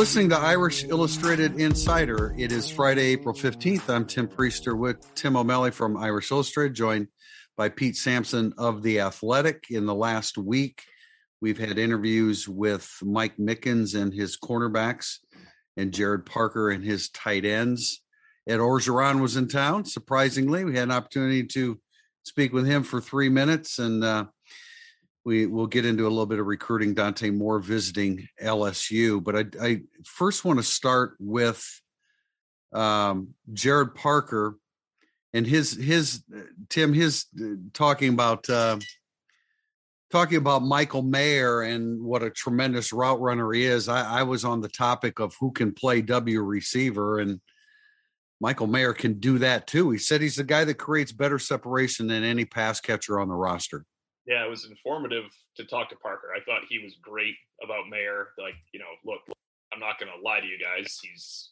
listening to Irish Illustrated Insider. It is Friday, April 15th. I'm Tim Prister with Tim O'Malley from Irish Illustrated, joined by Pete Sampson of The Athletic. In the last week, we've had interviews with Mike Mickens and his cornerbacks and Gerad Parker and his tight ends. Ed Orgeron was in town, surprisingly. We had an opportunity to speak with him for three minutes and uh, we will get into a little bit of recruiting Dante Moore visiting LSU, but I, I first want to start with um, Gerad Parker and his his Tim his uh, talking about uh, talking about Michael Mayer and what a tremendous route runner he is. I, I was on the topic of who can play W receiver and. Michael Mayer can do that too. He said he's the guy that creates better separation than any pass catcher on the roster yeah, it was informative to talk to Parker. I thought he was great about Mayer. Like, you know, look, I'm not going to lie to you guys. He's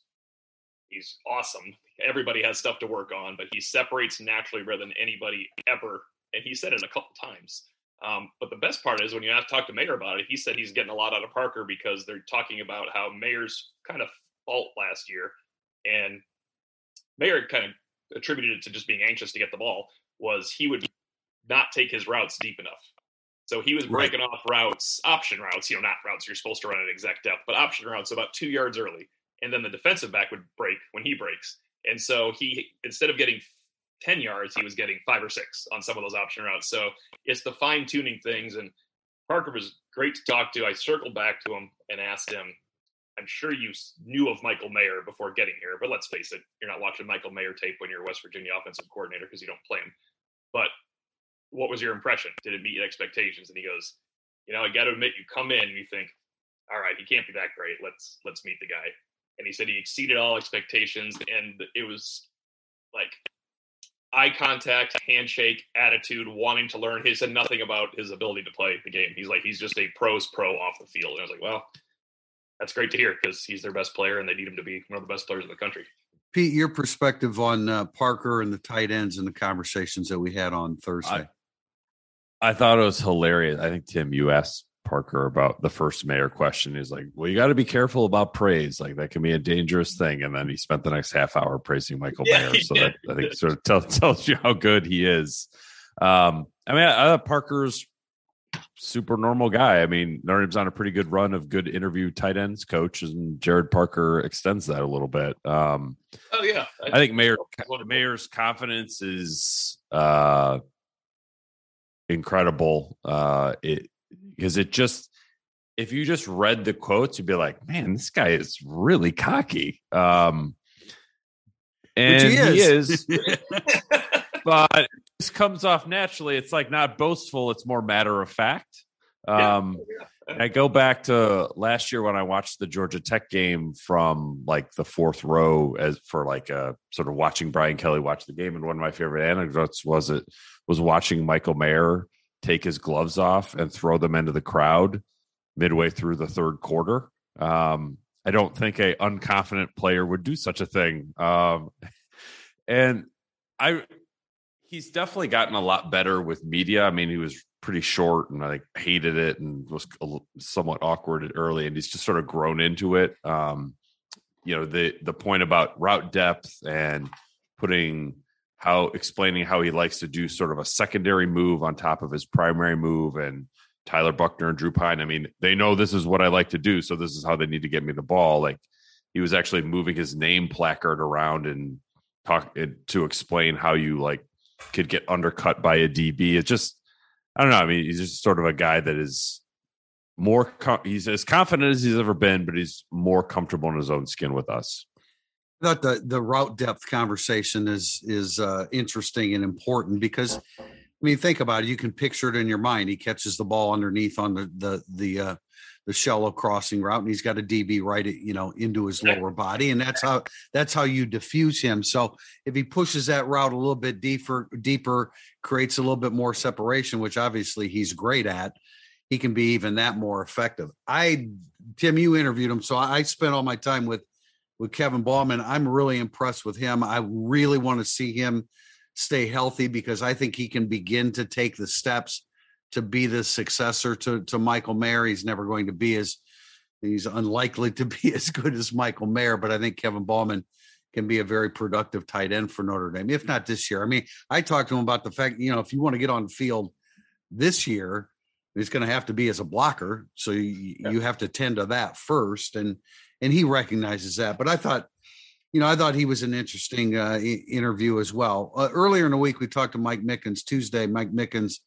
he's awesome. Everybody has stuff to work on, but he separates naturally better than anybody ever. And he said it a couple times. Um, but the best part is when you have to talk to Mayer about it, he said he's getting a lot out of Parker because they're talking about how Mayer's kind of fault last year, and Mayer kind of attributed it to just being anxious to get the ball. Was he would not take his routes deep enough. So he was breaking right. off routes, option routes, you know, not routes you're supposed to run at exact depth, but option routes about two yards early. And then the defensive back would break when he breaks. And so he, instead of getting 10 yards, he was getting five or six on some of those option routes. So it's the fine tuning things. And Parker was great to talk to. I circled back to him and asked him, I'm sure you knew of Michael Mayer before getting here, but let's face it, you're not watching Michael Mayer tape when you're a West Virginia offensive coordinator because you don't play him. But what was your impression? Did it meet expectations? And he goes, you know, I got to admit, you come in and you think, all right, he can't be that great. Let's let's meet the guy. And he said he exceeded all expectations, and it was like eye contact, handshake, attitude, wanting to learn. He said nothing about his ability to play the game. He's like he's just a pros pro off the field. And I was like, well, that's great to hear because he's their best player, and they need him to be one of the best players in the country. Pete, your perspective on uh, Parker and the tight ends and the conversations that we had on Thursday. I- I thought it was hilarious. I think Tim, you asked Parker about the first mayor question. He's like, "Well, you got to be careful about praise. Like that can be a dangerous thing." And then he spent the next half hour praising Michael yeah, Mayer. So that I think sort of tell, tells you how good he is. Um, I mean, I, I Parker's super normal guy. I mean, Notre Dame's on a pretty good run of good interview tight ends coach, and Gerad Parker extends that a little bit. Um, oh yeah, I, I think Mayer Mayer's confidence is uh, incredible. Uh, it because it just if you just read the quotes, you'd be like, man, this guy is really cocky. Um, and he is, he is but this comes off naturally. It's like not boastful; it's more matter of fact. Um, yeah. I go back to last year when I watched the Georgia Tech game from like the fourth row as for like a sort of watching Brian Kelly watch the game. And one of my favorite anecdotes was it was watching Michael Mayer take his gloves off and throw them into the crowd midway through the third quarter. Um, I don't think a unconfident player would do such a thing. Um, and I, he's definitely gotten a lot better with media. I mean, he was pretty short and I hated it and was somewhat awkward early, and he's just sort of grown into it. Um, you know, the the point about route depth and putting how explaining how he likes to do sort of a secondary move on top of his primary move and Tyler Buchner and Drew Pyne. I mean, they know this is what I like to do, so this is how they need to get me the ball. Like he was actually moving his name placard around and talk to explain how you like could get undercut by a DB. It just I don't know. I mean, he's just sort of a guy that is more he's as confident as he's ever been, but he's more comfortable in his own skin with us I thought the the route depth conversation is is uh, interesting and important because I mean think about it. You can picture it in your mind. He catches the ball underneath on the the the uh, the shallow crossing route, and he's got a DB right, you know, into his lower body, and that's how that's how you diffuse him. So if he pushes that route a little bit deeper, deeper, creates a little bit more separation, which obviously he's great at. He can be even that more effective. I, Tim, you interviewed him, so I spent all my time with with Kevin Bauman. I'm really impressed with him. I really want to see him stay healthy because I think he can begin to take the steps to be the successor to, to Michael Mayer. He's never going to be as He's unlikely to be as good as Michael Mayer, but I think Kevin Bauman can be a very productive tight end for Notre Dame, if not this year. I mean, I talked to him about the fact, you know, if you want to get on the field this year, it's going to have to be as a blocker. So you, yeah. you have to tend to that first. And, and he recognizes that. But I thought, you know, I thought he was an interesting uh, interview as well. Uh, earlier in the week, we talked to Mike Mickens Tuesday. Mike Mickens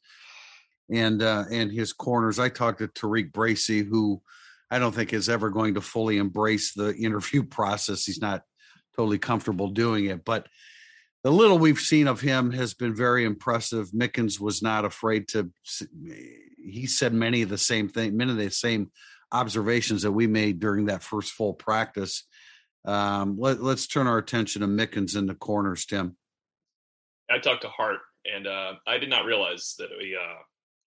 and uh, and his corners. I talked to TaRiq Bracy, who I don't think is ever going to fully embrace the interview process. He's not totally comfortable doing it, but the little we've seen of him has been very impressive. Mickens was not afraid to. He said many of the same thing, many of the same observations that we made during that first full practice. Um, let, us turn our attention to Mickens in the corners, Tim. I talked to Hart, and uh, I did not realize that we, uh,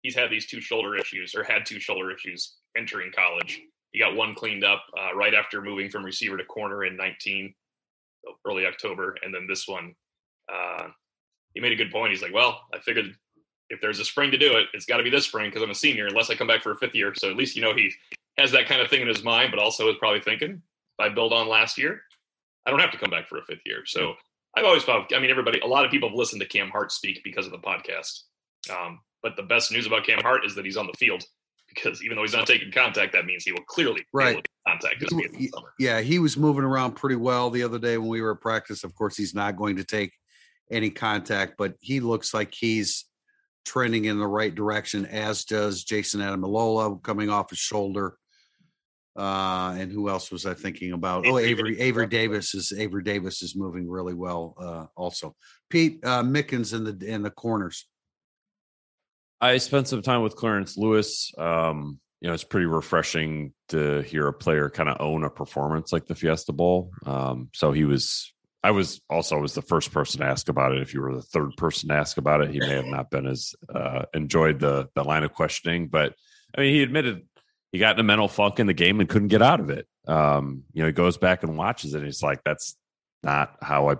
he's had these two shoulder issues or had two shoulder issues entering college. He got one cleaned up uh, right after moving from receiver to corner in 19, early October, and then this one. Uh, he made a good point. He's like, "Well, I figured if there's a spring to do it, it's got to be this spring because I'm a senior, unless I come back for a fifth year. So at least you know he has that kind of thing in his mind, but also is probably thinking, if I build on last year, I don't have to come back for a fifth year. So I've always found, I mean, everybody, a lot of people have listened to Cam Hart speak because of the podcast. Um, but the best news about Cam Hart is that he's on the field because even though he's not taking contact, that means he will clearly right contact. He, yeah, he was moving around pretty well the other day when we were at practice. Of course, he's not going to take any contact, but he looks like he's trending in the right direction, as does Jayson Ademilola coming off his shoulder. Uh, and who else was I thinking about? Oh, Avery Avery Davis is Avery Davis is moving really well. Uh, also, Pete uh, Mickens in the in the corners. I spent some time with Clarence Lewis. Um, you know, it's pretty refreshing to hear a player kind of own a performance like the Fiesta Bowl. Um, so he was. I was also was the first person to ask about it. If you were the third person to ask about it, he may have not been as uh, enjoyed the the line of questioning. But I mean, he admitted he got in a mental funk in the game and couldn't get out of it. Um, you know, he goes back and watches it and he's like, that's not how I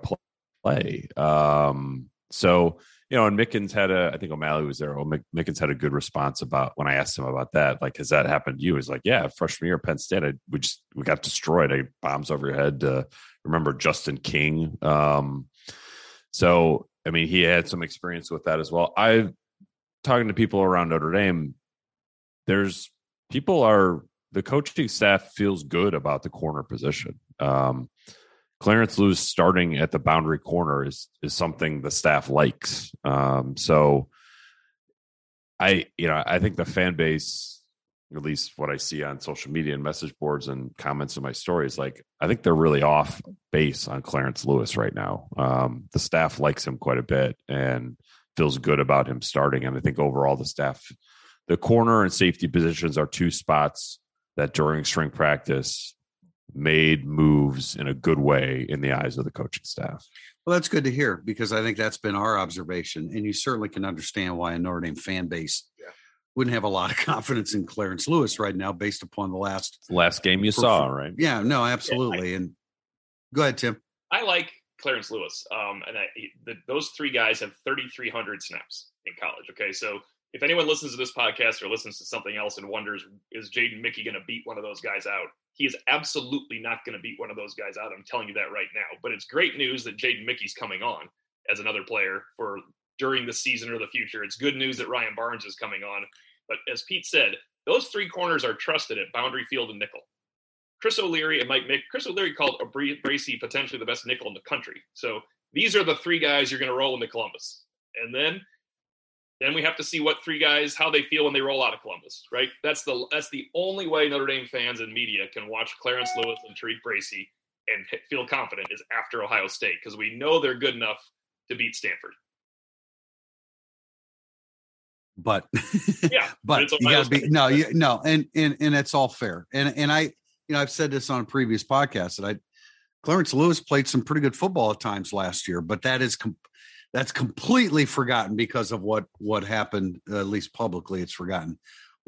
play. Um, so, you know, and Mickens had a, I think O'Malley was there. Oh, Mickens had a good response about when I asked him about that. Like, has that happened to you? He's like, yeah, freshman year Penn State, I, we just, we got destroyed. I bombs over your head. Uh, remember Justin King. Um, so, I mean, he had some experience with that as well. I, talking to people around Notre Dame, there's people are the coaching staff feels good about the corner position. Um, Clarence Lewis starting at the boundary corner is is something the staff likes. Um, so I, you know, I think the fan base, at least what I see on social media and message boards and comments in my stories, like I think they're really off base on Clarence Lewis right now. Um, the staff likes him quite a bit and feels good about him starting, and I think overall the staff the corner and safety positions are two spots that during spring practice made moves in a good way in the eyes of the coaching staff. Well, that's good to hear because I think that's been our observation. And you certainly can understand why a Notre Dame fan base yeah. wouldn't have a lot of confidence in Clarence Lewis right now based upon the last last game you saw, right? Yeah, no, absolutely. Yeah, I, and go ahead, Tim. I like Clarence Lewis. Um, and I, the, those three guys have 3,300 snaps in college. Okay. So if anyone listens to this podcast or listens to something else and wonders, is Jaden Mickey going to beat one of those guys out? He is absolutely not going to beat one of those guys out. I'm telling you that right now. But it's great news that Jaden Mickey's coming on as another player for during the season or the future. It's good news that Ryan Barnes is coming on. But as Pete said, those three corners are trusted at boundary field and nickel. Chris O'Leary and Mike Mick. Chris O'Leary called Bracy potentially the best nickel in the country. So these are the three guys you're going to roll into Columbus. And then then we have to see what three guys how they feel when they roll out of Columbus, right? That's the that's the only way Notre Dame fans and media can watch Clarence Lewis and TaRiq Bracy and feel confident is after Ohio State because we know they're good enough to beat Stanford. But yeah, but, you got to be no, you, no, and and and it's all fair. And and I, you know, I've said this on a previous podcast that I Clarence Lewis played some pretty good football at times last year, but that is com- that's completely forgotten because of what what happened at least publicly it's forgotten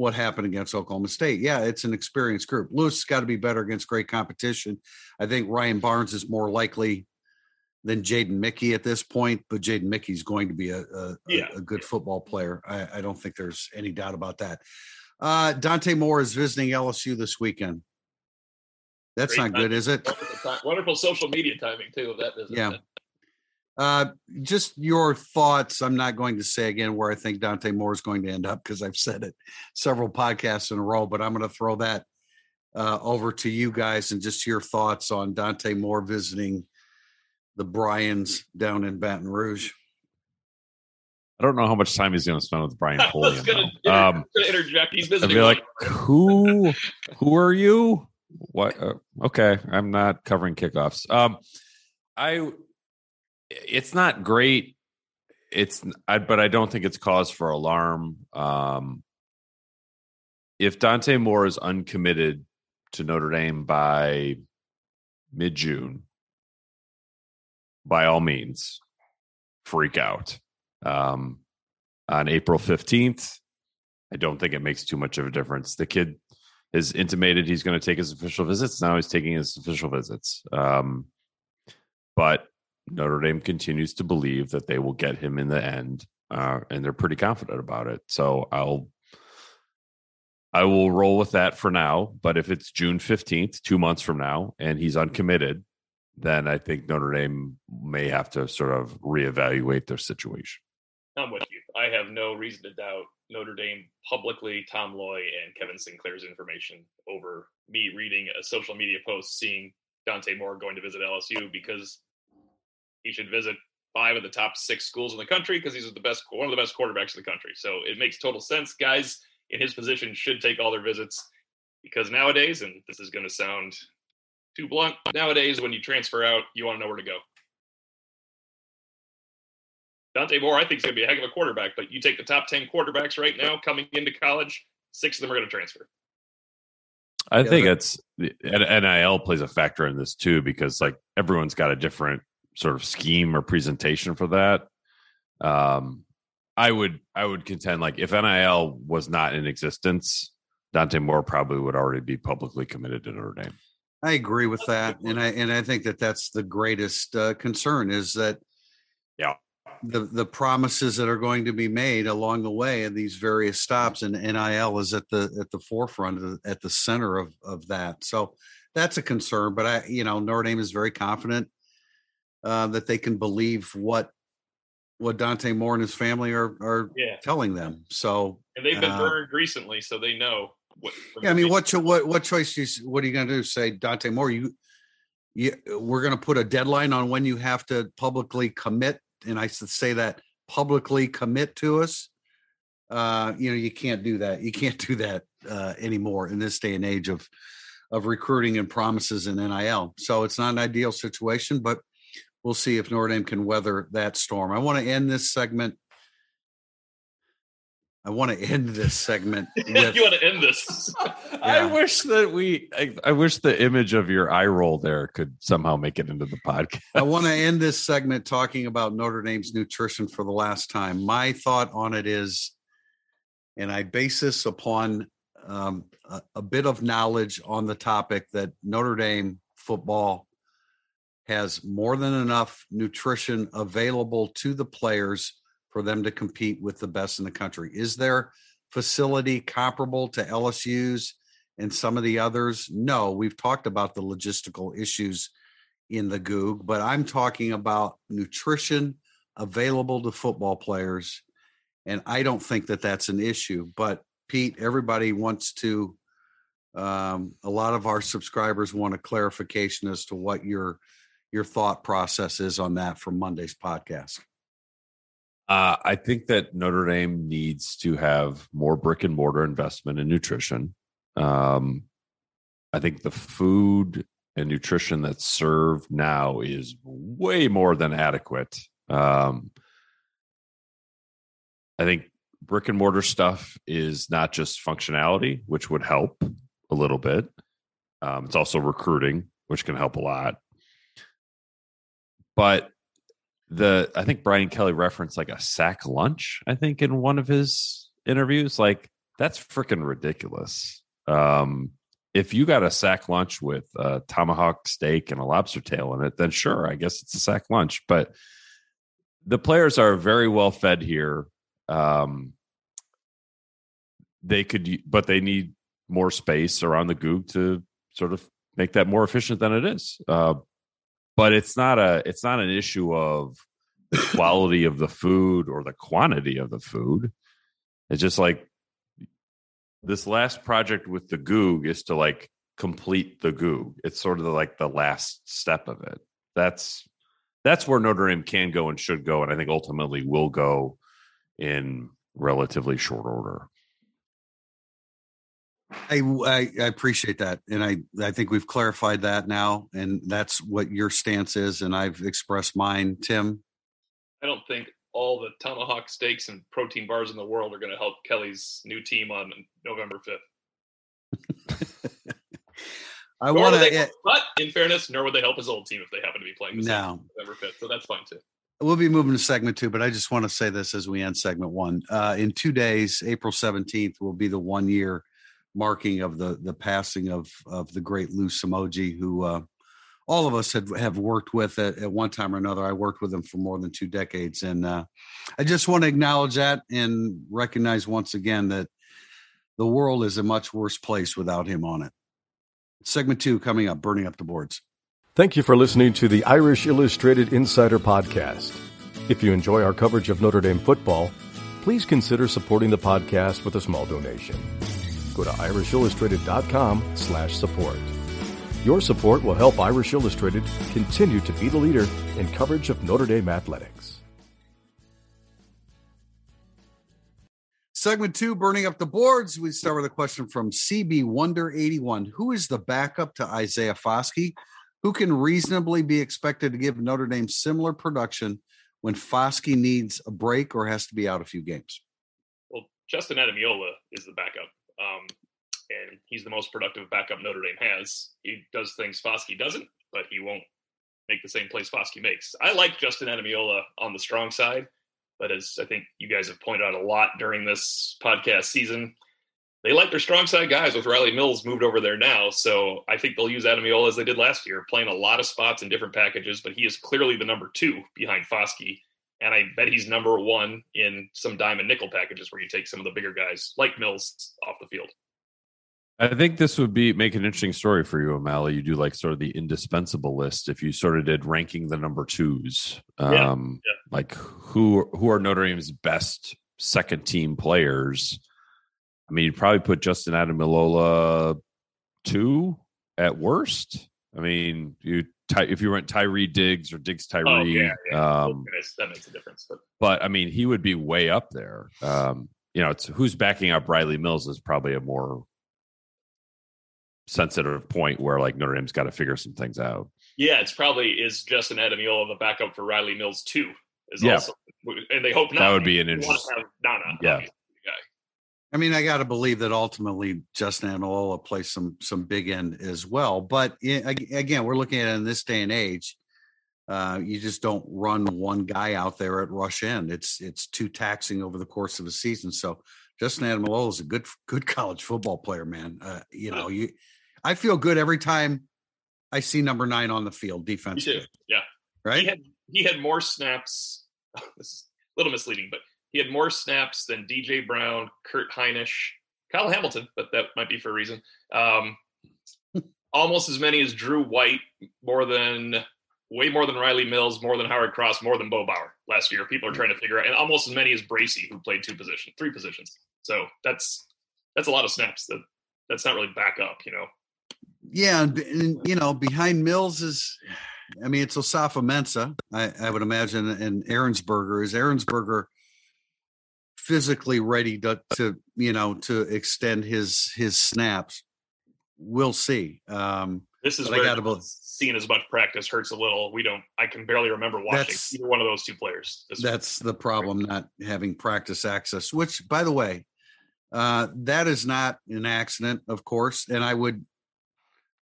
what happened against Oklahoma State. Yeah, it's an experienced group. Lewis has got to be better against great competition. I think Ryan Barnes is more likely than Jaden Mickey at this point, but Jaden Mickey is going to be a, a, yeah. a, a good football player. I, I, don't think there's any doubt about that. Uh, Dante Moore is visiting LSU this weekend. That's Great not timing. good, is it? Wonderful, wonderful, social media timing too of that visit. Yeah. Uh, just your thoughts. I'm not going to say again where I think Dante Moore is going to end up because I've said it several podcasts in a row, but I'm going to throw that uh, over to you guys and just your thoughts on Dante Moore visiting the Brians down in Baton Rouge. I don't know how much time he's going to spend with Brian Polian. I was going to um, interject. He's visiting. I'd be like, who, who are you? What? Uh, okay, I'm not covering kickoffs. Um, I, it's not great. It's, I, but I don't think it's cause for alarm. Um, if Dante Moore is uncommitted to Notre Dame by mid June, by all means, freak out. Um, on April 15th, I don't think it makes too much of a difference. The kid has intimated he's going to take his official visits. Now he's taking his official visits. Um, but Notre Dame continues to believe that they will get him in the end, uh, and they're pretty confident about it. So I'll I will roll with that for now. But if it's June 15th, two months from now, and he's uncommitted, then I think Notre Dame may have to sort of reevaluate their situation. I'm with you. I have no reason to doubt Notre Dame publicly, Tom Loy and Kevin Sinclair's information over me reading a social media post seeing Dante Moore going to visit LSU because he should visit five of the top six schools in the country because he's the best, one of the best quarterbacks in the country. So it makes total sense. Guys in his position should take all their visits because nowadays, and this is going to sound too blunt, nowadays when you transfer out, you want to know where to go. Dante Moore, I think, is going to be a heck of a quarterback, but you take the top 10 quarterbacks right now coming into college, six of them are going to transfer. I think it's NIL plays a factor in this too, because like everyone's got a different sort of scheme or presentation for that. Um, I would I would contend like if NIL was not in existence, Dante Moore probably would already be publicly committed to Notre Dame. I agree with that, and I and I think that that's the greatest uh, concern is that yeah the the promises that are going to be made along the way in these various stops and NIL is at the at the forefront the, at the center of of that. So that's a concern. But I you know Notre Dame is very confident uh, that they can believe what what Dante Moore and his family are are yeah. telling them. So and they've been uh, burned recently, so they know. What, yeah, I mean, what what what choice? You, what are you going to do? Say Dante Moore, you, you we're going to put a deadline on when you have to publicly commit and I say that publicly commit to us, uh, you know, you can't do that. You can't do that uh, anymore in this day and age of of recruiting and promises in NIL. So it's not an ideal situation, but we'll see if Notre Dame can weather that storm. I want to end this segment I want to end this segment. With, you want to end this? yeah. I wish that we. I, I, wish the image of your eye roll there could somehow make it into the podcast. I want to end this segment talking about Notre Dame's nutrition for the last time. My thought on it is, and I base this upon um, a, a bit of knowledge on the topic that Notre Dame football has more than enough nutrition available to the players for them to compete with the best in the country. Is their facility comparable to LSU's and some of the others? No, we've talked about the logistical issues in the Gug, but I'm talking about nutrition available to football players. And I don't think that that's an issue. But Pete, everybody wants to, um, a lot of our subscribers want a clarification as to what your your thought process is on that from Monday's podcast. Uh, I think that Notre Dame needs to have more brick and mortar investment in nutrition. Um, I think the food and nutrition that's served now is way more than adequate. Um, I think brick and mortar stuff is not just functionality, which would help a little bit. Um, it's also recruiting, which can help a lot. But the I think Brian Kelly referenced like a sack lunch, I think, in one of his interviews. Like, that's freaking ridiculous. Um, if you got a sack lunch with a tomahawk steak and a lobster tail in it, then sure, I guess it's a sack lunch. But the players are very well fed here. Um, they could, but they need more space around the Gug to sort of make that more efficient than it is. Uh, but it's not a it's not an issue of the quality of the food or the quantity of the food. It's just like this last project with the Gug is to like complete the Gug. It's sort of like the last step of it. That's that's where Notre Dame can go and should go, and I think ultimately will go in relatively short order. I, I, I appreciate that, and I I think we've clarified that now, and that's what your stance is, and I've expressed mine. Tim, I don't think all the tomahawk steaks and protein bars in the world are going to help Kelly's new team on November fifth. I want to, but in fairness, nor would they help his old team if they happen to be playing no. November fifth. So that's fine too. We'll be moving to segment two, but I just want to say this as we end segment one. Uh, in two days, April seventeenth will be the one year marking of the the passing of of the great Lou Somogyi, who uh, all of us had have worked with at, at, one time or another. I worked with him for more than two decades, and uh, I just want to acknowledge that and recognize once again that the world is a much worse place without him on it. Segment two coming up, burning up the boards. Thank you for listening to the Irish Illustrated Insider Podcast. If you enjoy our coverage of Notre Dame football, please consider supporting the podcast with a small donation. Go to irishillustrated.com slash support. Your support will help Irish Illustrated continue to be the leader in coverage of Notre Dame athletics. Segment two, burning up the boards. We start with a question from CB Wonder 81. Who is the backup to Isaiah Foskey? Who can reasonably be expected to give Notre Dame similar production when Foskey needs a break or has to be out a few games? Well, Justin Ademilola is the backup. Um, and he's the most productive backup Notre Dame has. He does things Foskey doesn't, but he won't make the same plays Foskey makes. I like Justin Ademilola on the strong side. But as I think you guys have pointed out a lot during this podcast season, they like their strong side guys with Rylie Mills moved over there now. So I think they'll use Ademilola as they did last year, playing a lot of spots in different packages, but he is clearly the number two behind Foskey. And I bet he's number one in some diamond nickel packages where you take some of the bigger guys like Mills off the field. I think this would be make an interesting story for you, O'Malley. You do like sort of the indispensable list if you sort of did ranking the number twos. Um, yeah, yeah. Like who who are Notre Dame's best second team players? I mean, you'd probably put Justin Ademilola two at worst. I mean, you if you went Tyree Diggs or Diggs Tyree, oh, yeah, yeah. Um, that makes a difference. But. but I mean, he would be way up there. Um, you know, it's who's backing up Rylie Mills is probably a more sensitive point where like Notre Dame's got to figure some things out. Yeah, it's probably is Justin Ademilola the backup for Rylie Mills too. Is yeah. also, and they hope not. That would be an interesting. Nana, yeah. I mean, I got to believe that ultimately Justin Ademilola plays some some big end as well. But again, we're looking at it in this day and age. Uh, you just don't run one guy out there at rush end. It's it's too taxing over the course of a season. So Justin Ademilola is a good good college football player, man. Uh, you know, you I feel good every time I see number nine on the field defensively. Yeah. Right. He had, he had more snaps. This is a little misleading, but he had more snaps than DJ Brown, Kurt Heinisch, Kyle Hamilton, but that might be for a reason. Um, almost as many as Drew White, more than way more than Rylie Mills, more than Howard Cross, more than Bo Bauer last year. People are trying to figure out, and almost as many as Bracy, who played two positions, three positions. So that's that's a lot of snaps. That that's not really back up, you know yeah, and, and, you know, behind Mills is, I mean, it's Osafo-Mensah, I, I would imagine, and Ahrensberger. Is Ahrensberger physically ready to, to, you know, to extend his his snaps? We'll see. Um, this is where gotta, seeing as much practice hurts a little. We don't. I can barely remember watching either one of those two players. That's the problem, not having practice access. Which, by the way, uh, that is not an accident, of course. And I would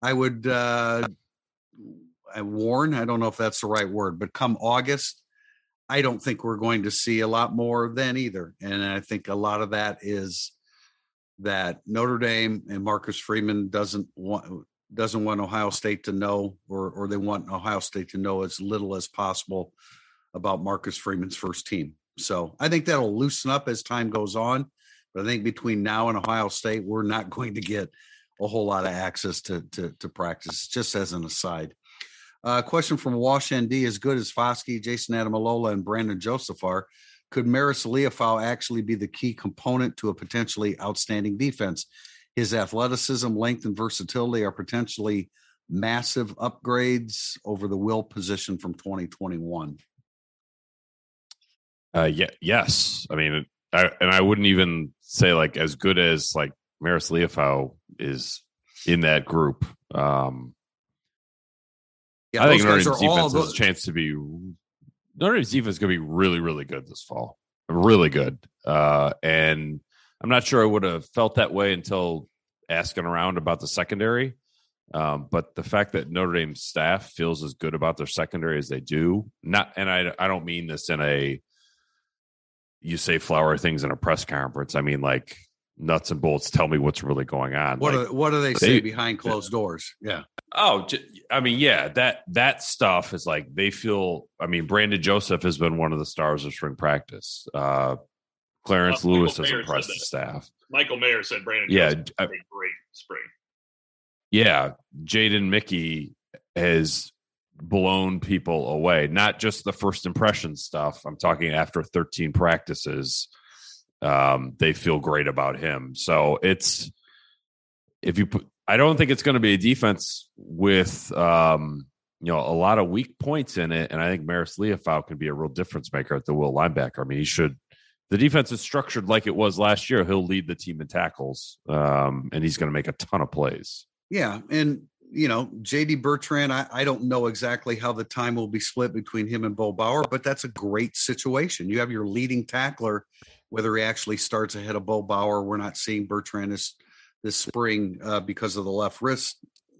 I would uh, I warn, I don't know if that's the right word, but come August, I don't think we're going to see a lot more then either. And I think a lot of that is that Notre Dame and Marcus Freeman doesn't want doesn't want Ohio State to know, or or they want Ohio State to know as little as possible about Marcus Freeman's first team. So I think that'll loosen up as time goes on. But I think between now and Ohio State, we're not going to get a whole lot of access to to, to practice. Just as an aside. Uh, question from Wash ND: As good as Foskey, Jayson Ademilola, and Brandon Joseph are, could Maris Liufau actually be the key component to a potentially outstanding defense? His athleticism, length, and versatility are potentially massive upgrades over the will position from 2021. Uh, yeah, yes. I mean, I, and I wouldn't even say like as good as like Maris Liufau is in that group. Um, yeah, I think Notre Dame's defense has a chance to be Notre Dame's defense is going to be really, really good this fall. Really good. Uh, and I'm not sure I would have felt that way until asking around about the secondary. Um, but the fact that Notre Dame staff feels as good about their secondary as they do, not, and I, I don't mean this in a you say flower things in a press conference. I mean, like nuts and bolts. Tell me what's really going on. What like, do, what do they, they say behind closed doors? Yeah. Oh, I mean, yeah, that that stuff is like they feel. I mean, Brandon Joseph has been one of the stars of spring practice. Uh, Clarence uh, Lewis has impressed the staff. Michael Mayer said Brandon. Yeah, I, great spring. Yeah, Jaden Mickey has blown people away. Not just the first impression stuff. I'm talking after 13 practices. Um, they feel great about him. So it's if you put I don't think it's going to be a defense with um, you know a lot of weak points in it, and I think Maris Liufau can be a real difference maker at the will linebacker. I mean, he should. The defense is structured like it was last year. He'll lead the team in tackles, um, and he's going to make a ton of plays. Yeah, and you know, JD Bertrand, I, I don't know exactly how the time will be split between him and Bo Bauer, but that's a great situation. You have your leading tackler, whether he actually starts ahead of Bo Bauer. We're not seeing Bertrand as this spring uh, because of the left wrist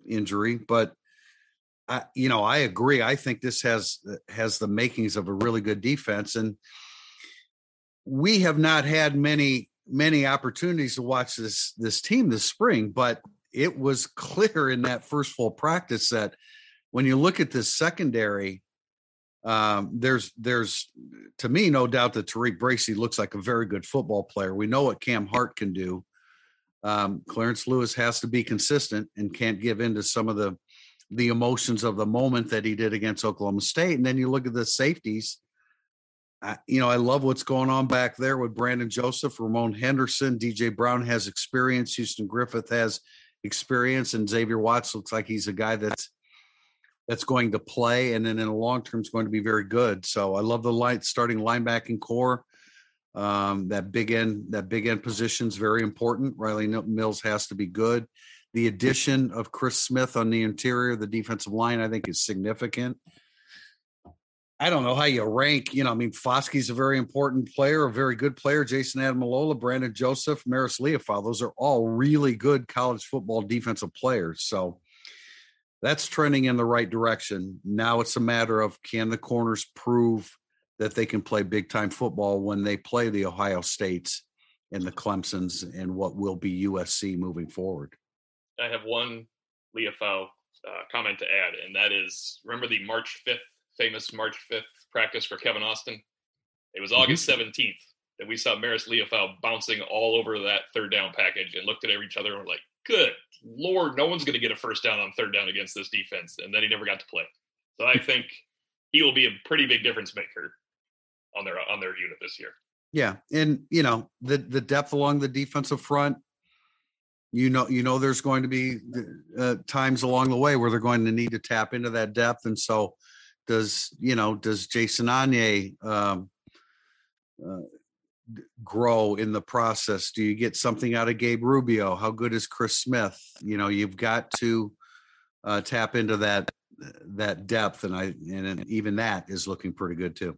injury. But I, you know, I agree. I think this has has the makings of a really good defense, and we have not had many many opportunities to watch this this team this spring. But it was clear in that first full practice that when you look at this secondary. Um, there's there's to me no doubt that TaRiq Bracy looks like a very good football player. We know what Cam Hart can do um, Clarence Lewis has to be consistent and can't give in to some of the the emotions of the moment that he did against Oklahoma State. And then you look at the safeties. I, you know, I love what's going on back there with Brandon Joseph, Ramon Henderson, DJ Brown has experience, Houston Griffith has experience, and Xavier Watts looks like he's a guy that's that's going to play, and then in the long term is going to be very good. So I love the light starting linebacking core. Um, that big end, that big end position is very important. Rylie Mills has to be good. The addition of Chris Smith on the interior, the defensive line, I think is significant. I don't know how you rank. You know, I mean, Foskey's a very important player, a very good player. Jayson Ademilola, Brandon Joseph, Maris Liufau. Those are all really good college football defensive players. So that's trending in the right direction. Now it's a matter of can the corners prove that they can play big time football when they play the Ohio States and the Clemsons and what will be USC moving forward. I have one Liufau uh, comment to add, and that is remember the March 5th, famous March 5th practice for Kevin Austin? It was mm-hmm. August 17th that we saw Maris Liufau bouncing all over that third down package and looked at each other and were like, good Lord, no one's going to get a first down on third down against this defense. And then he never got to play. So I think he will be a pretty big difference maker on their on their unit this year. Yeah, and you know the the depth along the defensive front. You know, you know, there's going to be uh, times along the way where they're going to need to tap into that depth, and so does you know does Jason Onye um, uh, grow in the process? Do you get something out of Gabe Rubio? How good is Chris Smith? You know, you've got to uh, tap into that that depth, and I and even that is looking pretty good too.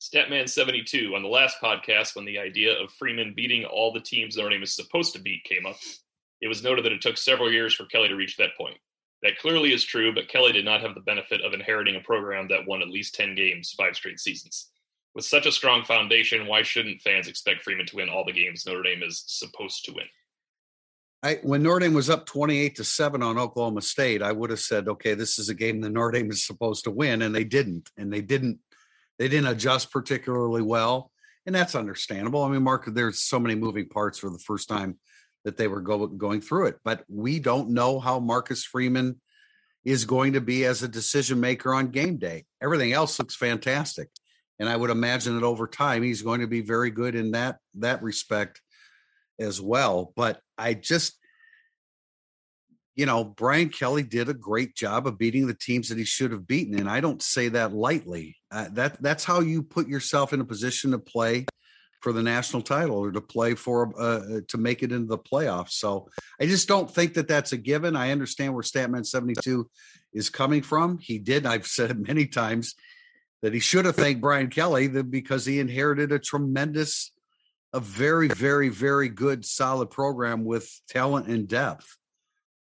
Statman72 on the last podcast, when the idea of Freeman beating all the teams Notre Dame is supposed to beat came up, it was noted that it took several years for Kelly to reach that point. That clearly is true, but Kelly did not have the benefit of inheriting a program that won at least 10 games five straight seasons. With such a strong foundation, why shouldn't fans expect Freeman to win all the games Notre Dame is supposed to win? I, when Notre Dame was up 28 to 7 on Oklahoma State, I would have said, okay, this is a game that Notre Dame is supposed to win. And they didn't. And they didn't they didn't adjust particularly well, and that's understandable. I mean, Mark, there's so many moving parts for the first time that they were go, going through it. But we don't know how Marcus Freeman is going to be as a decision maker on game day. Everything else looks fantastic. And I would imagine that over time he's going to be very good in that that respect as well. But I just you know, Brian Kelly did a great job of beating the teams that he should have beaten, and I don't say that lightly. Uh, that that's how you put yourself in a position to play for the national title or to play for uh, uh, to make it into the playoffs. So I just don't think that that's a given. I understand where Statman 72 is coming from. He did. I've said it many times that he should have thanked Brian Kelly because he inherited a tremendous, a very, very, very good, solid program with talent and depth.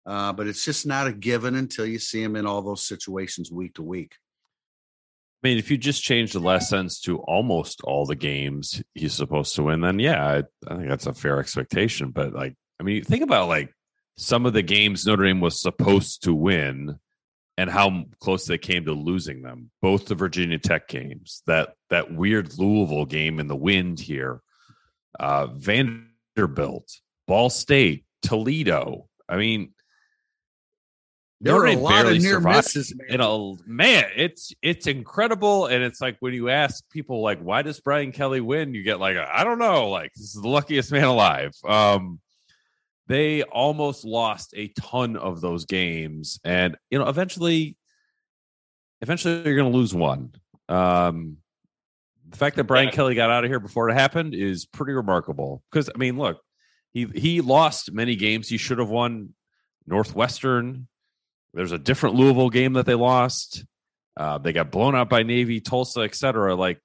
Uh, but it's just not a given until you see him in all those situations week to week. I mean, if you just change the last sentence to almost all the games he's supposed to win, then yeah, I, I think that's a fair expectation. But like, I mean, think about like some of the games Notre Dame was supposed to win and how close they came to losing them. Both the Virginia Tech games, that that weird Louisville game in the wind here, uh, Vanderbilt, Ball State, Toledo. I mean, there were a lot of near misses. Man. Know, man, it's it's incredible, and it's like when you ask people like, "Why does Brian Kelly win?" You get like, "I don't know." Like this is the luckiest man alive. Um, they almost lost a ton of those games, and you know, eventually, eventually, you're going to lose one. Um, the fact that Brian yeah. Kelly got out of here before it happened is pretty remarkable. Because I mean, look, he he lost many games he should have won. Northwestern, there's a different Louisville game that they lost. Uh, they got blown out by Navy, Tulsa, etc. Like,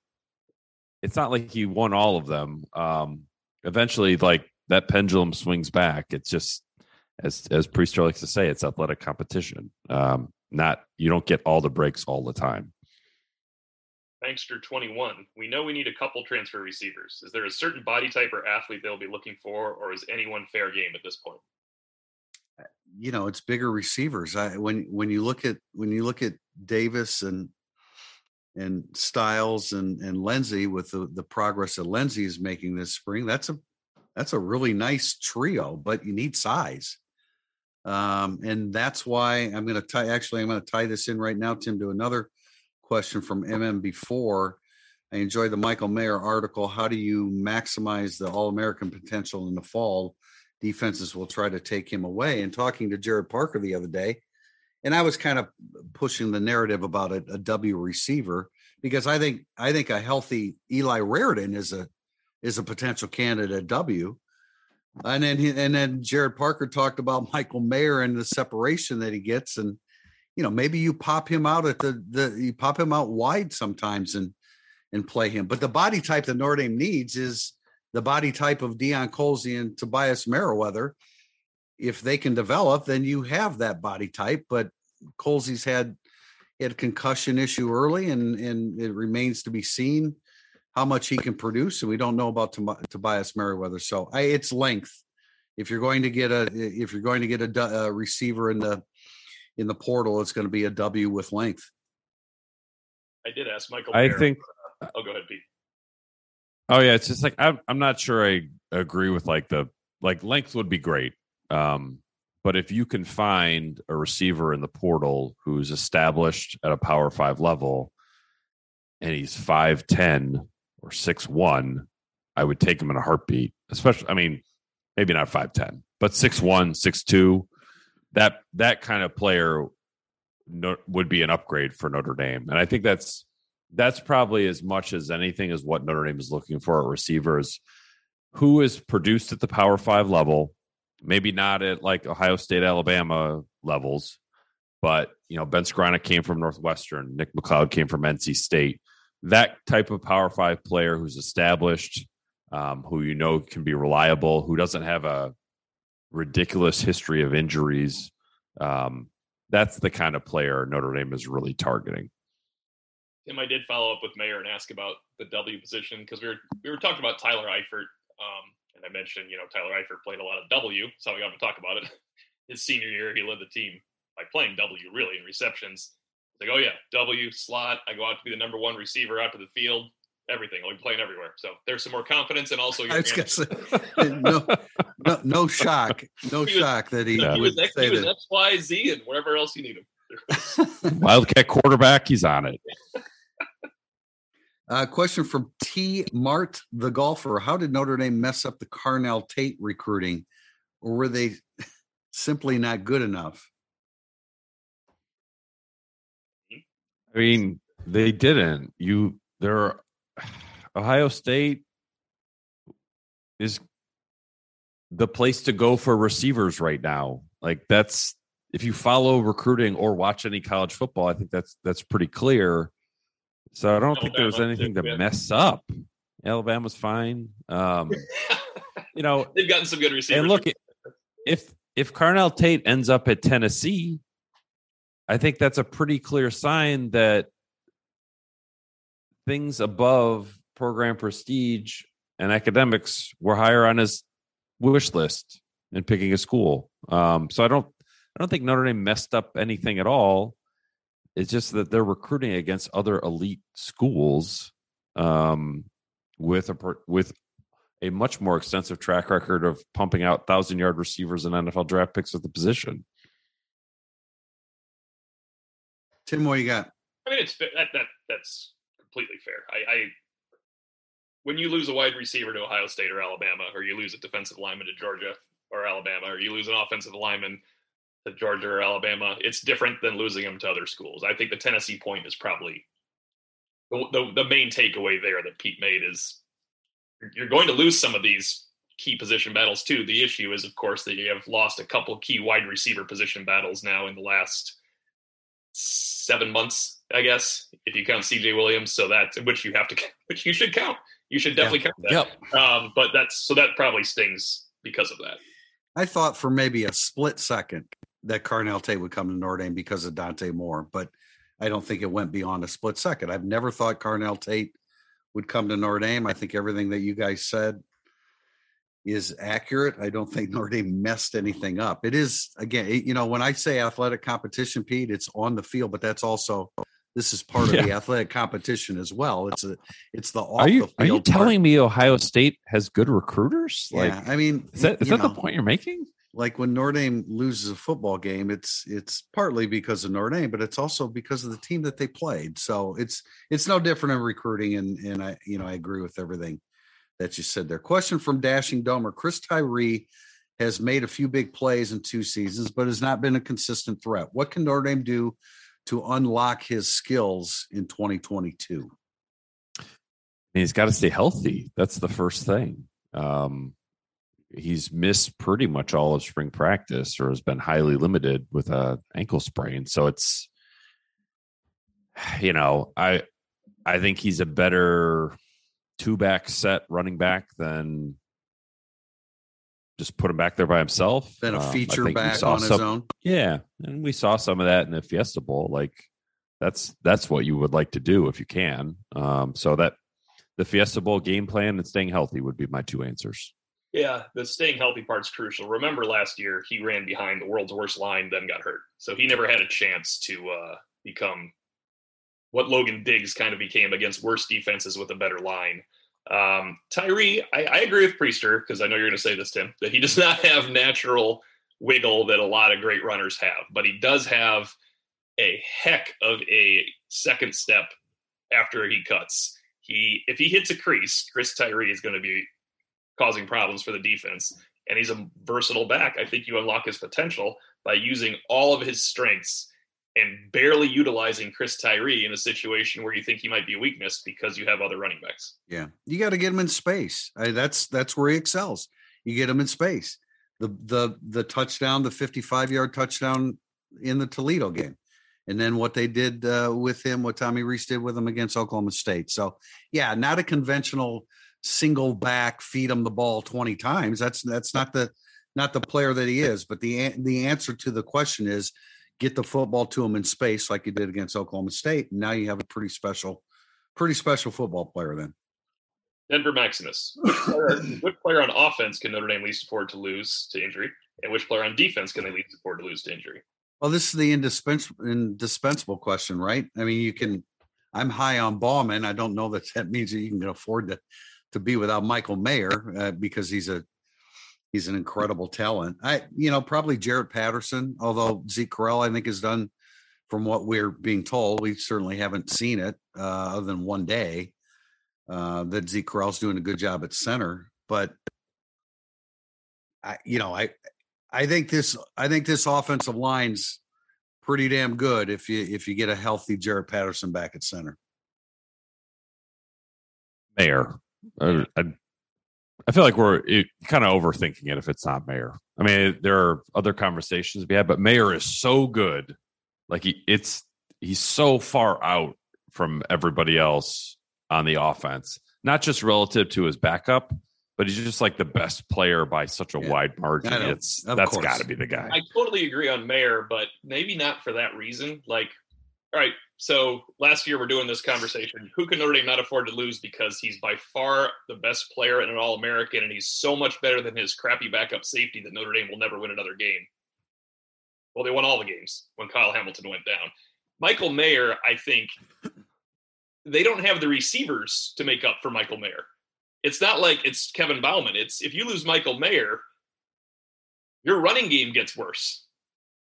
it's not like he won all of them. Um, eventually, like that pendulum swings back. It's just as as Prister likes to say, it's athletic competition. Um, not you don't get all the breaks all the time. Thanks, Bankster 21. We know we need a couple transfer receivers. Is there a certain body type or athlete they'll be looking for, or is anyone fair game at this point? you know it's bigger receivers. I, when when you look at when you look at Davis and and Styles and and Lenzy with the the progress that Lenzy is making this spring, that's a that's a really nice trio. But you need size, um, and that's why I'm going to tie. Actually, I'm going to tie this in right now, Tim, to another question from MM before. I enjoyed the Michael Mayer article. How do you maximize the All American potential in the fall? defenses will try to take him away. And talking to Gerad Parker the other day, and I was kind of pushing the narrative about a, a W receiver because I think I think a healthy Eli Raridon is a is a potential candidate W. And then he, and then Gerad Parker talked about Michael Mayer and the separation that he gets, and you know maybe you pop him out at the the you pop him out wide sometimes and and play him. But the body type that Notre Dame needs is the body type of Deion Colzie and Tobias Merriweather, if they can develop, then you have that body type. But Colzie's had had a concussion issue early, and and it remains to be seen how much he can produce. And we don't know about Tobias Merriweather. So I, it's length. If you're going to get a if you're going to get a, a receiver in the in the portal, it's going to be a W with length. I did ask Michael. I think. Uh, oh, go ahead, Pete. Oh yeah, it's just like I'm I'm not sure I agree with like the like length would be great. Um, but if you can find a receiver in the portal who's established at a power five level and he's five ten or six one, I would take him in a heartbeat. Especially I mean, maybe not five ten, but six one, six two. That that kind of player would be an upgrade for Notre Dame. And I think that's that's probably as much as anything as what Notre Dame is looking for at receivers. Who is produced at the Power Five level? Maybe not at like Ohio State, Alabama levels, but you know Ben Skowronek came from Northwestern, Nick McCloud came from NC State. That type of Power Five player who's established, um, who you know can be reliable, who doesn't have a ridiculous history of injuries. Um, that's the kind of player Notre Dame is really targeting. Tim, I did follow up with Mayer and ask about the W position because we were we were talking about Tyler Eifert, um, and I mentioned you know Tyler Eifert played a lot of W, so we got to talk about it. His senior year, he led the team by playing W really in receptions. Like, oh yeah, W slot. I go out to be the number one receiver out to the field. everything, like playing everywhere. So there's some more confidence, and also your say, no, no, no shock, no shock that he, he was, X, he was X, Y, Z, and wherever else you need him. Wildcat quarterback, he's on it. Uh, question from T. Mart, the golfer. How did Notre Dame mess up the Carnell Tate recruiting, or were they simply not good enough? I mean, they didn't. You there Ohio State is the place to go for receivers right now. Like that's if you follow recruiting or watch any college football, I think that's that's pretty clear. So I don't Alabama, think there was anything to mess up. Alabama's fine. Um, you know, they've gotten some good receivers. And look, if if Carnell Tate ends up at Tennessee, I think that's a pretty clear sign that things above program prestige and academics were higher on his wish list in picking a school. Um, so I don't I don't think Notre Dame messed up anything at all. It's just that they're recruiting against other elite schools um, with a with a much more extensive track record of pumping out thousand yard receivers and NFL draft picks at the position. Tim, what you got? I mean, it's that that that's completely fair. I, I when you lose a wide receiver to Ohio State or Alabama, or you lose a defensive lineman to Georgia or Alabama, or you lose an offensive lineman to Georgia or Alabama, it's different than losing them to other schools. I think the Tennessee point is probably the, the, the main takeaway there that Pete made is you're going to lose some of these key position battles too. The issue is, of course, that you have lost a couple key wide receiver position battles now in the last seven months, I guess, if you count CJ Williams. So that which you have to, which you should count. You should definitely yeah. count that. Yep. Um, but that's so that probably stings because of that. I thought for maybe a split second that Carnell Tate would come to Notre Dame because of Dante Moore, but I don't think it went beyond a split second. I've never thought Carnell Tate would come to Notre Dame. I think everything that you guys said is accurate. I don't think Notre Dame messed anything up. It is again, you know, when I say athletic competition, Pete, it's on the field, but that's also this is part yeah. of the athletic competition as well. It's a it's the are you are you telling me Ohio State has good recruiters? Like, yeah, I mean, is that is that know, the point you're making? Like when Notre Dame loses a football game, it's it's partly because of Notre Dame, but it's also because of the team that they played. So it's it's no different in recruiting, and and I you know I agree with everything that you said there. Question from Dashing Domer: Chris Tyree has made a few big plays in two seasons, but has not been a consistent threat. What can Notre Dame do to unlock his skills in 2022? He's got to stay healthy. That's the first thing. Um, he's missed pretty much all of spring practice or has been highly limited with a ankle sprain. So it's, you know, I I think he's a better two back set running back than just put him back there by himself. Then a um, feature um, back on some, his own. Yeah, and we saw some of that in the Fiesta Bowl. Like that's that's what you would like to do if you can. Um, so that the Fiesta Bowl game plan and staying healthy would be my two answers. Yeah, the staying healthy part's crucial. Remember last year he ran behind the world's worst line, then got hurt, so he never had a chance to uh, become what Logan Diggs kind of became against worse defenses with a better line. Um, Tyree, I, I agree with Prister because I know you're going to say this, Tim, that he does not have natural wiggle that a lot of great runners have, but he does have a heck of a second step after he cuts. He, if he hits a crease, Chris Tyree is going to be causing problems for the defense. And he's a versatile back. I think you unlock his potential by using all of his strengths and barely utilizing Chris Tyree in a situation where you think he might be a weakness because you have other running backs. Yeah, you got to get him in space. I, that's that's where he excels. You get him in space. The the the touchdown, the 55 yard touchdown in the Toledo game, and then what they did uh, with him, what Tommy Rees did with him against Oklahoma State. So yeah, not a conventional single back feed him the ball 20 times. That's that's not the not the player that he is. But the the answer to the question is get the football to him in space like you did against Oklahoma State. And now you have a pretty special, pretty special football player then. Denver Maximus. which player on offense can Notre Dame least afford to lose to injury? And which player on defense can they least afford to lose to injury? Well, this is the indispensable indispensable question, right? I mean, you can I'm high on Bauman. I don't know that that means that you can afford to to be without Michael Mayer uh, because he's a he's an incredible talent. I you know probably Jarrett Patterson, although Zeke Correll I think has done from what we're being told. We certainly haven't seen it uh, other than one day uh, that Zeke Correll's doing a good job at center, but I you know I I think this I think this offensive line's pretty damn good if you if you get a healthy Jarrett Patterson back at center. Mayer, I, I, I feel like we're kind of overthinking it if it's not Mayer. I mean, there are other conversations we had, but Mayer is so good. Like he, it's he's so far out from everybody else on the offense, not just relative to his backup, but he's just like the best player by such a yeah. wide margin. It's that's got to be the guy. I totally agree on Mayer, but maybe not for that reason. Like, all right, so last year we're doing this conversation. Who can Notre Dame not afford to lose because he's by far the best player and an All American, and he's so much better than his crappy backup safety that Notre Dame will never win another game. Well, they won all the games when Kyle Hamilton went down. Michael Mayer, I think, they don't have the receivers to make up for Michael Mayer it's not like it's Kevin Bauman. It's if you lose Michael Mayer, your running game gets worse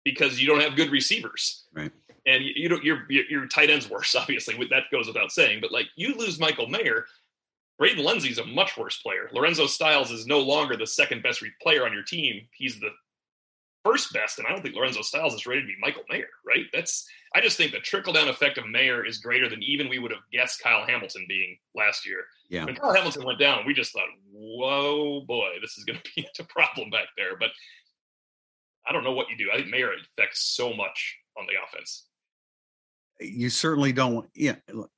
because you don't have good receivers. Right. And you, you don't your, your tight ends worse, obviously. That goes without saying. But like you lose Michael Mayer, Braden Lenzy's a much worse player. Lorenzo Styles is no longer the second best player on your team. He's the first best, and I don't think Lorenzo Styles is ready to be Michael Mayer, right? That's I just think the trickle down effect of Mayer is greater than even we would have guessed Kyle Hamilton being last year. Yeah. When Kyle Hamilton went down, we just thought, whoa, boy, this is going to be a problem back there. But I don't know what you do. I think Mayer affects so much on the offense. You certainly don't. Yeah.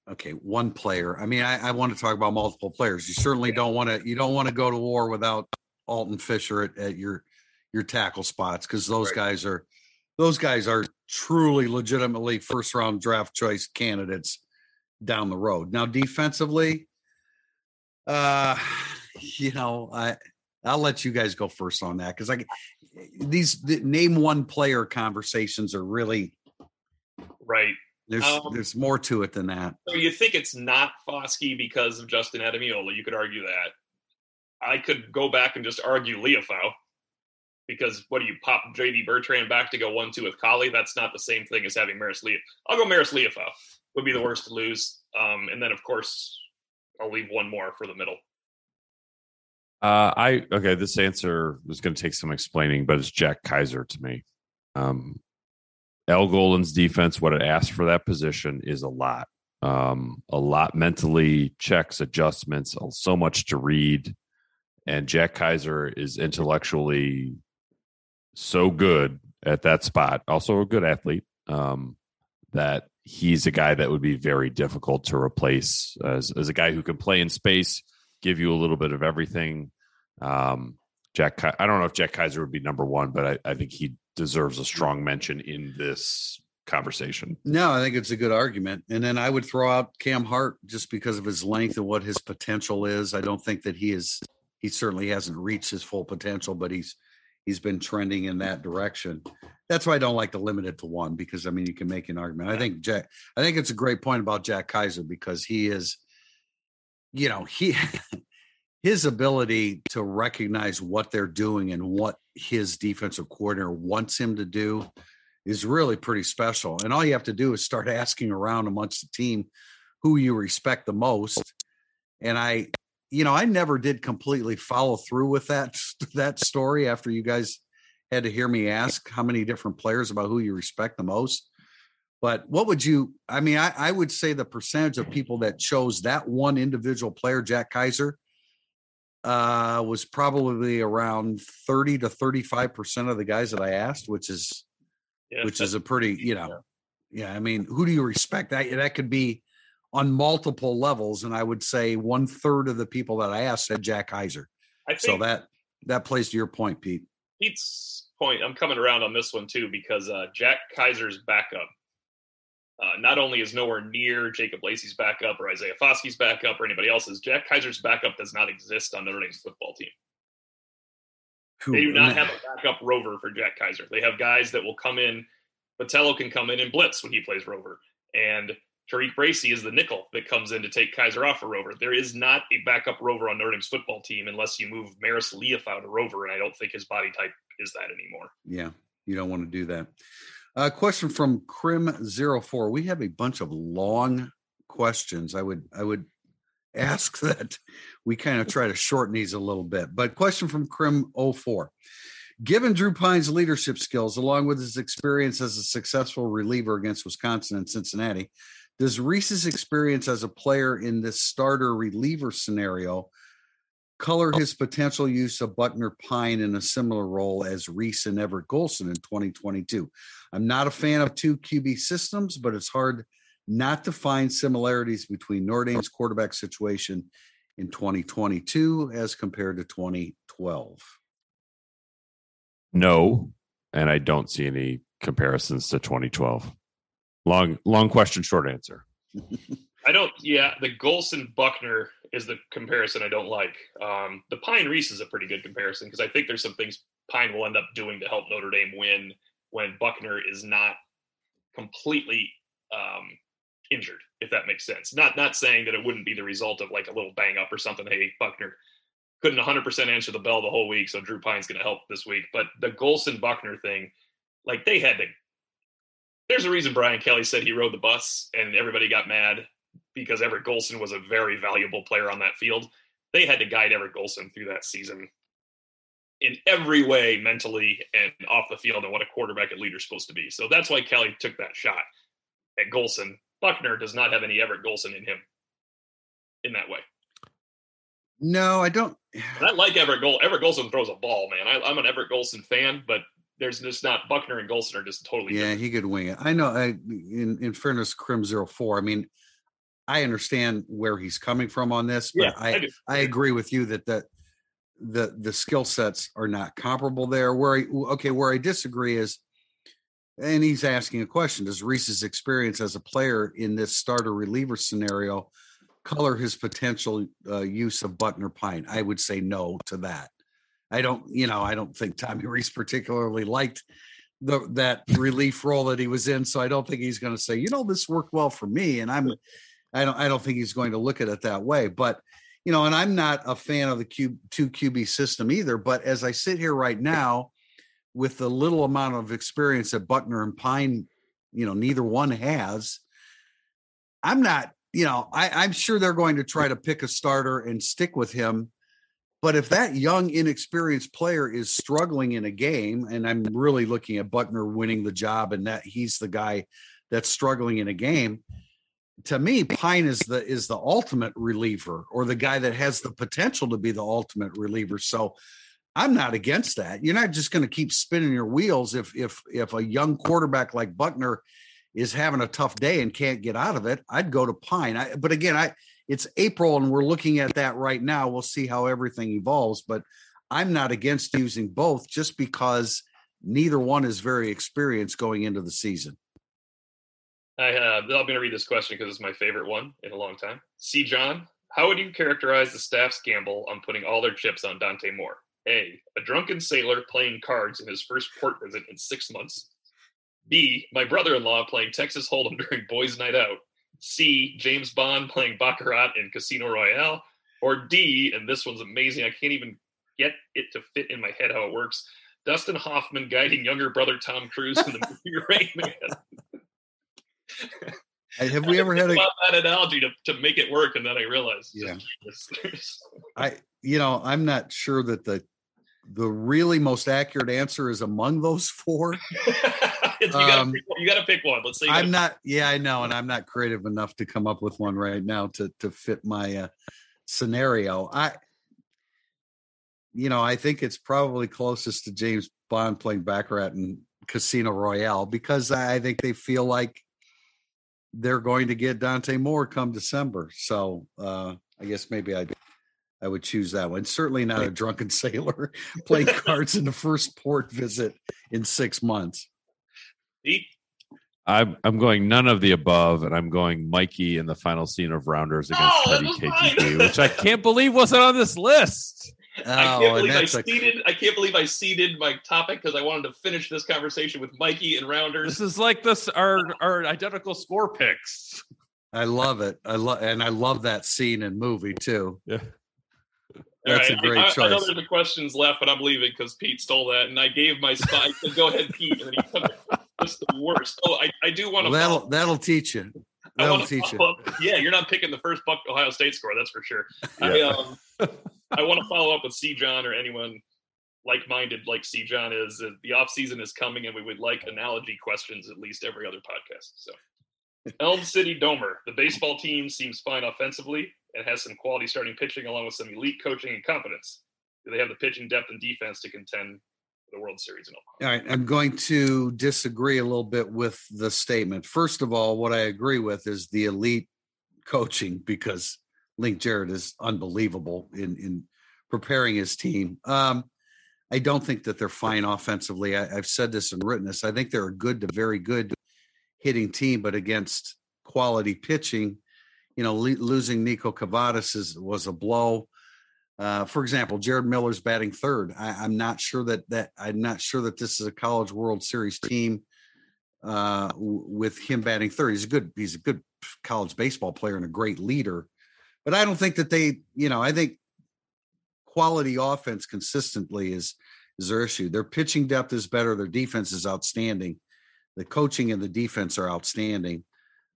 Okay. One player. I mean, I, I want to talk about multiple players. You certainly don't want to. You don't want to go to war without Alt and Fisher at, at your your tackle spots because those right. guys are those guys are truly legitimately first round draft choice candidates down the road. Now defensively, uh you know, I I'll let you guys go first on that because I these the name one player conversations are really right. There's um, there's more to it than that. So you think it's not Foskey because of Justin Ademilola? You could argue that. I could go back and just argue Liufau because what do you pop JD Bertrand back to go one two with Kollie? That's not the same thing as having Marist Liufau. I'll go Marist Liufau would be the worst to lose. Um, and then of course I'll leave one more for the middle. Uh, I okay. This answer was going to take some explaining, but it's Jack Kiser to me. Um, Al Golden's defense, what it asks for that position, is a lot. Um, a lot mentally, checks, adjustments, so much to read. And Jack Kiser is intellectually so good at that spot, also a good athlete, um, that he's a guy that would be very difficult to replace as, as a guy who can play in space, give you a little bit of everything. Um, Jack, I don't know if Jack Kiser would be number one, but I, I think he deserves a strong mention in this conversation. No, I think it's a good argument. And then I would throw out Cam Hart just because of his length and what his potential is. I don't think that he is he certainly hasn't reached his full potential, but he's he's been trending in that direction. That's why I don't like to limit it to one because I mean you can make an argument. I think Jack I think it's a great point about Jack Kiser because he is you know, he his ability to recognize what they're doing and what his defensive coordinator wants him to do is really pretty special. And all you have to do is start asking around amongst the team who you respect the most. And I you know, I never did completely follow through with that that story after you guys had to hear me ask how many different players about who you respect the most. But what would you? I mean, I, I would say the percentage of people that chose that one individual player, Jack Kiser, uh, was probably around thirty to thirty-five percent of the guys that I asked, which is, yeah, which is a pretty, you know, yeah. I mean, who do you respect? That that could be on multiple levels, and I would say one third of the people that I asked said Jack Kiser. so that that plays to your point, Pete. Pete's point. I'm coming around on this one too because uh, Jack Kiser's backup uh, not only is nowhere near Jacob Lacey's backup or Isaiah Foskey's backup or anybody else's. Jack Kiser's backup does not exist on Notre Dame's football team. Cool. They do not have a backup rover for Jack Kiser. They have guys that will come in. Botelho can come in and blitz when he plays rover, and TaRiq Bracy is the nickel that comes in to take Kiser off a rover. There is not a backup rover on Notre Dame's football team unless you move Marist Liufau to rover, and I don't think his body type is that anymore. Yeah, you don't want to do that. A question from Crim04. We have a bunch of long questions. I would I would ask that we kind of try to shorten these a little bit. But question from Crim04. Given Drew Pyne's leadership skills, along with his experience as a successful reliever against Wisconsin and Cincinnati, does Rees's experience as a player in this starter reliever scenario color his potential use of Buchner Pyne in a similar role as Rees and Everett Golson in 2022? I'm not a fan of two QB systems, but it's hard not to find similarities between Notre Dame's quarterback situation in 2022 as compared to 2012. No, and I don't see any comparisons to 2012. Long, long question, short answer. I don't. Yeah, the Golson Buchner is the comparison I don't like. Um, the Pyne Rees is a pretty good comparison because I think there's some things Pyne will end up doing to help Notre Dame win when Buchner is not completely um, injured, if that makes sense. Not not saying that it wouldn't be the result of like a little bang up or something. Hey, Buchner couldn't 100% answer the bell the whole week, so Drew Pyne's going to help this week. But the Golson Buchner thing, like they had to. There's a reason Brian Kelly said he rode the bus, and everybody got mad because Everett Golson was a very valuable player on that field. They had to guide Everett Golson through that season in every way, mentally and off the field, and what a quarterback and leader is supposed to be. So that's why Kelly took that shot at Golson. Buchner does not have any Everett Golson in him in that way. No, I don't. I like Everett Gol. Everett Golson throws a ball, man. I, am an Everett Golson fan, but there's just not Buchner and Golson are just totally. Yeah, different. he could wing it. I know. I in in fairness, Crim Zero Four. I mean, I understand where he's coming from on this, but yeah, I I, I, agree with you that that the the skill sets are not comparable there. Where I okay, where I disagree is, and he's asking a question: Does Rees's experience as a player in this starter reliever scenario? color his potential uh, use of Buchner Pyne? I would say no to that. I don't, you know, I don't think Tommy Rees particularly liked the that relief role that he was in, so I don't think he's going to say, you know, this worked well for me, and I'm, I don't, I don't think he's going to look at it that way. But you know, and I'm not a fan of the Q two QB system either. But as I sit here right now, with the little amount of experience that Buchner and Pyne, you know, neither one has, I'm not you know, I, I'm sure they're going to try to pick a starter and stick with him. But if that young, inexperienced player is struggling in a game, and I'm really looking at Buchner winning the job, and that he's the guy that's struggling in a game, to me, Pyne is the is the ultimate reliever, or the guy that has the potential to be the ultimate reliever. So I'm not against that. You're not just going to keep spinning your wheels if if if a young quarterback like Buchner is having a tough day and can't get out of it, I'd go to Pyne. I, but again, I it's April and we're looking at that right now. We'll see how everything evolves, but I'm not against using both just because neither one is very experienced going into the season. I uh, I'm going to read this question because it's my favorite one in a long time. See, John, how would you characterize the staff's gamble on putting all their chips on Dante Moore? A, a drunken sailor playing cards in his first port visit in six months. B, my brother in law playing Texas Hold'em during Boys Night Out. C, James Bond playing Baccarat in Casino Royale. Or D, and this one's amazing, I can't even get it to fit in my head how it works. Dustin Hoffman guiding younger brother Tom Cruise in the movie Rain Man. Have we ever had a, that analogy to, to make it work? And then I realized, yeah, I, you know, I'm not sure that the the really most accurate answer is among those four. you, gotta um, you, gotta pick one. Let's see. I'm not. Yeah, I know, and I'm not creative enough to come up with one right now to to fit my uh, scenario. I, you know, I think it's probably closest to James Bond playing Baccarat in Casino Royale because I think they feel like they're going to get Dante Moore come December. So uh, I guess maybe I I would choose that one. Certainly not a drunken sailor playing cards in the first port visit in six months. I'm I'm going none of the above, and I'm going Mikey in the final scene of Rounders against oh, Teddy KGB, which I can't believe wasn't on this list. Oh, I can't believe I seeded. A... I can't believe I seeded my topic because I wanted to finish this conversation with Mikey and Rounders. This is like this our our identical score picks. I love it. I love and I love that scene and movie too. Yeah. That's right. a great I, choice. I know there's the questions left, but I'm leaving because Pete stole that, and I gave my spot. I said, "Go ahead, Pete," and then he took it. That's the worst. Oh, I, I do want to. Well, that'll that'll teach you. That'll teach you. Up. Yeah, you're not picking the first Buck Ohio State score, that's for sure. I um, I want to follow up with C. John or anyone like-minded like C. John is. The off season is coming, and we would like analogy questions at least every other podcast. So, Elm City Domer, the baseball team seems fine offensively and has some quality starting pitching along with some elite coaching and competence. Do they have the pitching depth and defense to contend for the World Series in Omaha? All right, I'm going to disagree a little bit with the statement. First of all, what I agree with is the elite coaching because Link Jarrett is unbelievable in in preparing his team. Um, I don't think that they're fine offensively. I, have said this and written this. I think they're a good to very good hitting team, but against quality pitching, you know, le- losing Niko Kavadas is, was a blow. Uh, for example, Jared Miller's batting third. I, am not sure that that I'm not sure that this is a College World Series team uh, w- with him batting third. He's a good he's a good college baseball player and a great leader, but I don't think that they you know I think quality offense consistently is is their issue. Their pitching depth is better. Their defense is outstanding. The coaching and the defense are outstanding,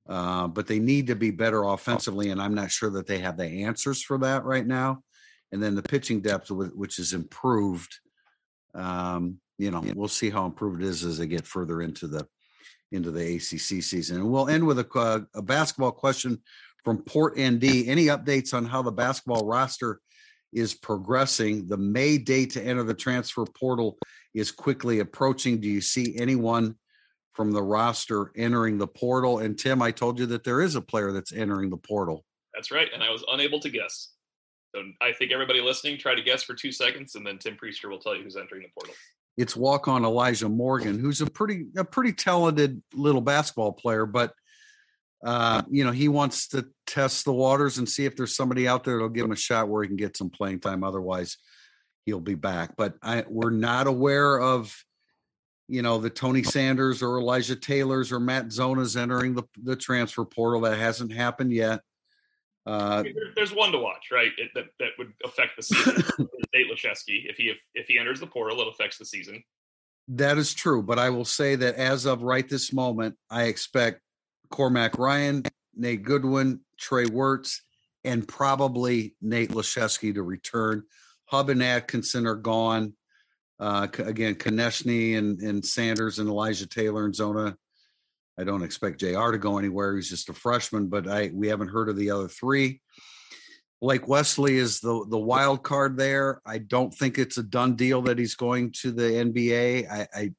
uh, but they need to be better offensively, and I'm not sure that they have the answers for that right now and then the pitching depth, which is improved. Um, you know, we'll see how improved it is as they get further into the into the ACC season. And we'll end with a, uh, a basketball question from Port ND. Any updates on how the basketball roster is progressing? The May date to enter the transfer portal is quickly approaching. Do you see anyone from the roster entering the portal? And Tim, I told you that there is a player that's entering the portal. That's right, and I was unable to guess. So I think everybody listening, try to guess for two seconds, and then Tim Prister will tell you who's entering the portal. It's walk on Elijah Morgan, who's a pretty a pretty talented little basketball player, but uh, you know he wants to test the waters and see if there's somebody out there that'll give him a shot where he can get some playing time. Otherwise, he'll be back. But I, we're not aware of you know the Tony Sanders or Elijah Taylors or Matt Zonas entering the the transfer portal. That hasn't happened yet. Uh, there's one to watch, right? It, that that would affect the season. Nate Laszewski, if he if, if he enters the portal, it affects the season. That is true, but I will say that as of right this moment, I expect Cormac Ryan, Nate Goodwin, Trey Wertz, and probably Nate Laszewski to return. Hubb and Atkinson are gone. Uh, again, Konieczny and, and Sanders and Elijah Taylor and Zona I don't expect JR to go anywhere. He's just a freshman, but I we haven't heard of the other three. Blake Wesley is the the wild card there. I don't think it's a done deal that he's going to the NBA. I, I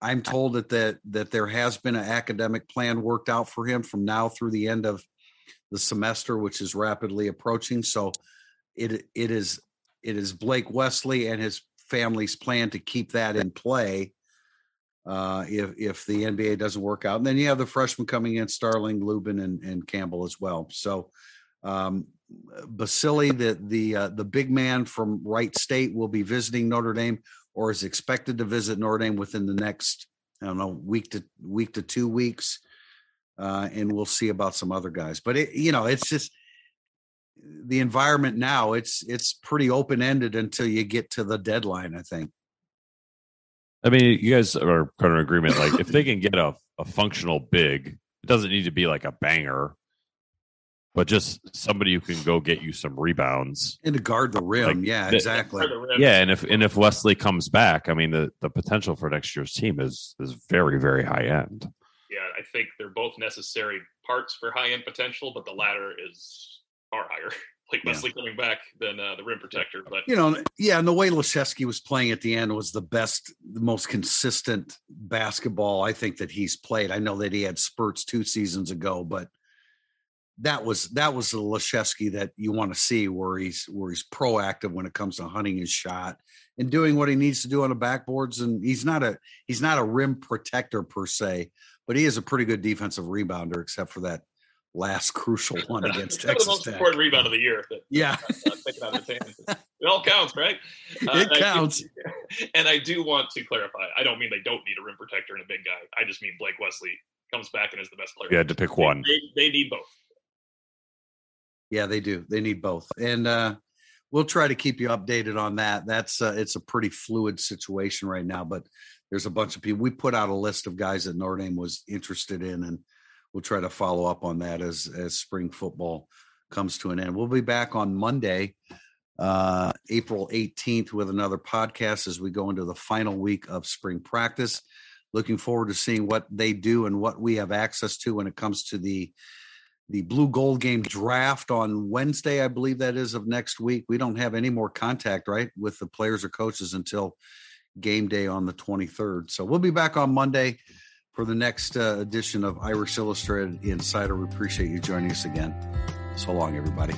I'm told that that that there has been an academic plan worked out for him from now through the end of the semester, which is rapidly approaching. So it it is it is Blake Wesley and his family's plan to keep that in play uh, if if the NBA doesn't work out. And then you have the freshmen coming in, Starling, Lubin, and, and Campbell as well. So um, Basile, the the uh, the big man from Wright State, will be visiting Notre Dame or is expected to visit Notre Dame within the next I don't know week to week to two weeks, uh, and we'll see about some other guys. But it you know it's just the environment now. It's it's pretty open ended until you get to the deadline. I think. I mean, you guys are kind of agreement. Like, if they can get a, a functional big, it doesn't need to be like a banger, but just somebody who can go get you some rebounds and to guard the rim. Like, yeah, exactly. Yeah, and if and if Wesley comes back, I mean, the the potential for next year's team is is very very high end. Yeah, I think they're both necessary parts for high end potential, but the latter is far higher. like Wesley yeah. coming back than uh, the rim protector. But you know, yeah, and the way Laszewski was playing at the end was the best, the most consistent basketball I think that he's played. I know that he had spurts two seasons ago, but that was that was the Laszewski that you want to see, where he's where he's proactive when it comes to hunting his shot and doing what he needs to do on the backboards. And he's not a he's not a rim protector per se, but he is a pretty good defensive rebounder, except for that last crucial one against Texas the most Tech. important rebound of the year. That, yeah, it all counts, right? Uh, it counts. and I do want to clarify. I don't mean they don't need a rim protector and a big guy. I just mean Blake Wesley comes back and is the best player. You had to pick one. They, they, need both. Yeah, they do. They need both, and uh, we'll try to keep you updated on that. That's uh, it's a pretty fluid situation right now, but there's a bunch of people. We put out a list of guys that Notre Dame was interested in, and we'll try to follow up on that as as spring football comes to an end. We'll be back on Monday, uh, April 18th, with another podcast as we go into the final week of spring practice. Looking forward to seeing what they do and what we have access to when it comes to the the blue gold game draft on Wednesday, I believe that is of next week. We don't have any more contact, right, with the players or coaches until game day on the 23rd. So we'll be back on Monday for the next uh, edition of Irish Illustrated Insider. We appreciate you joining us again. So long, everybody.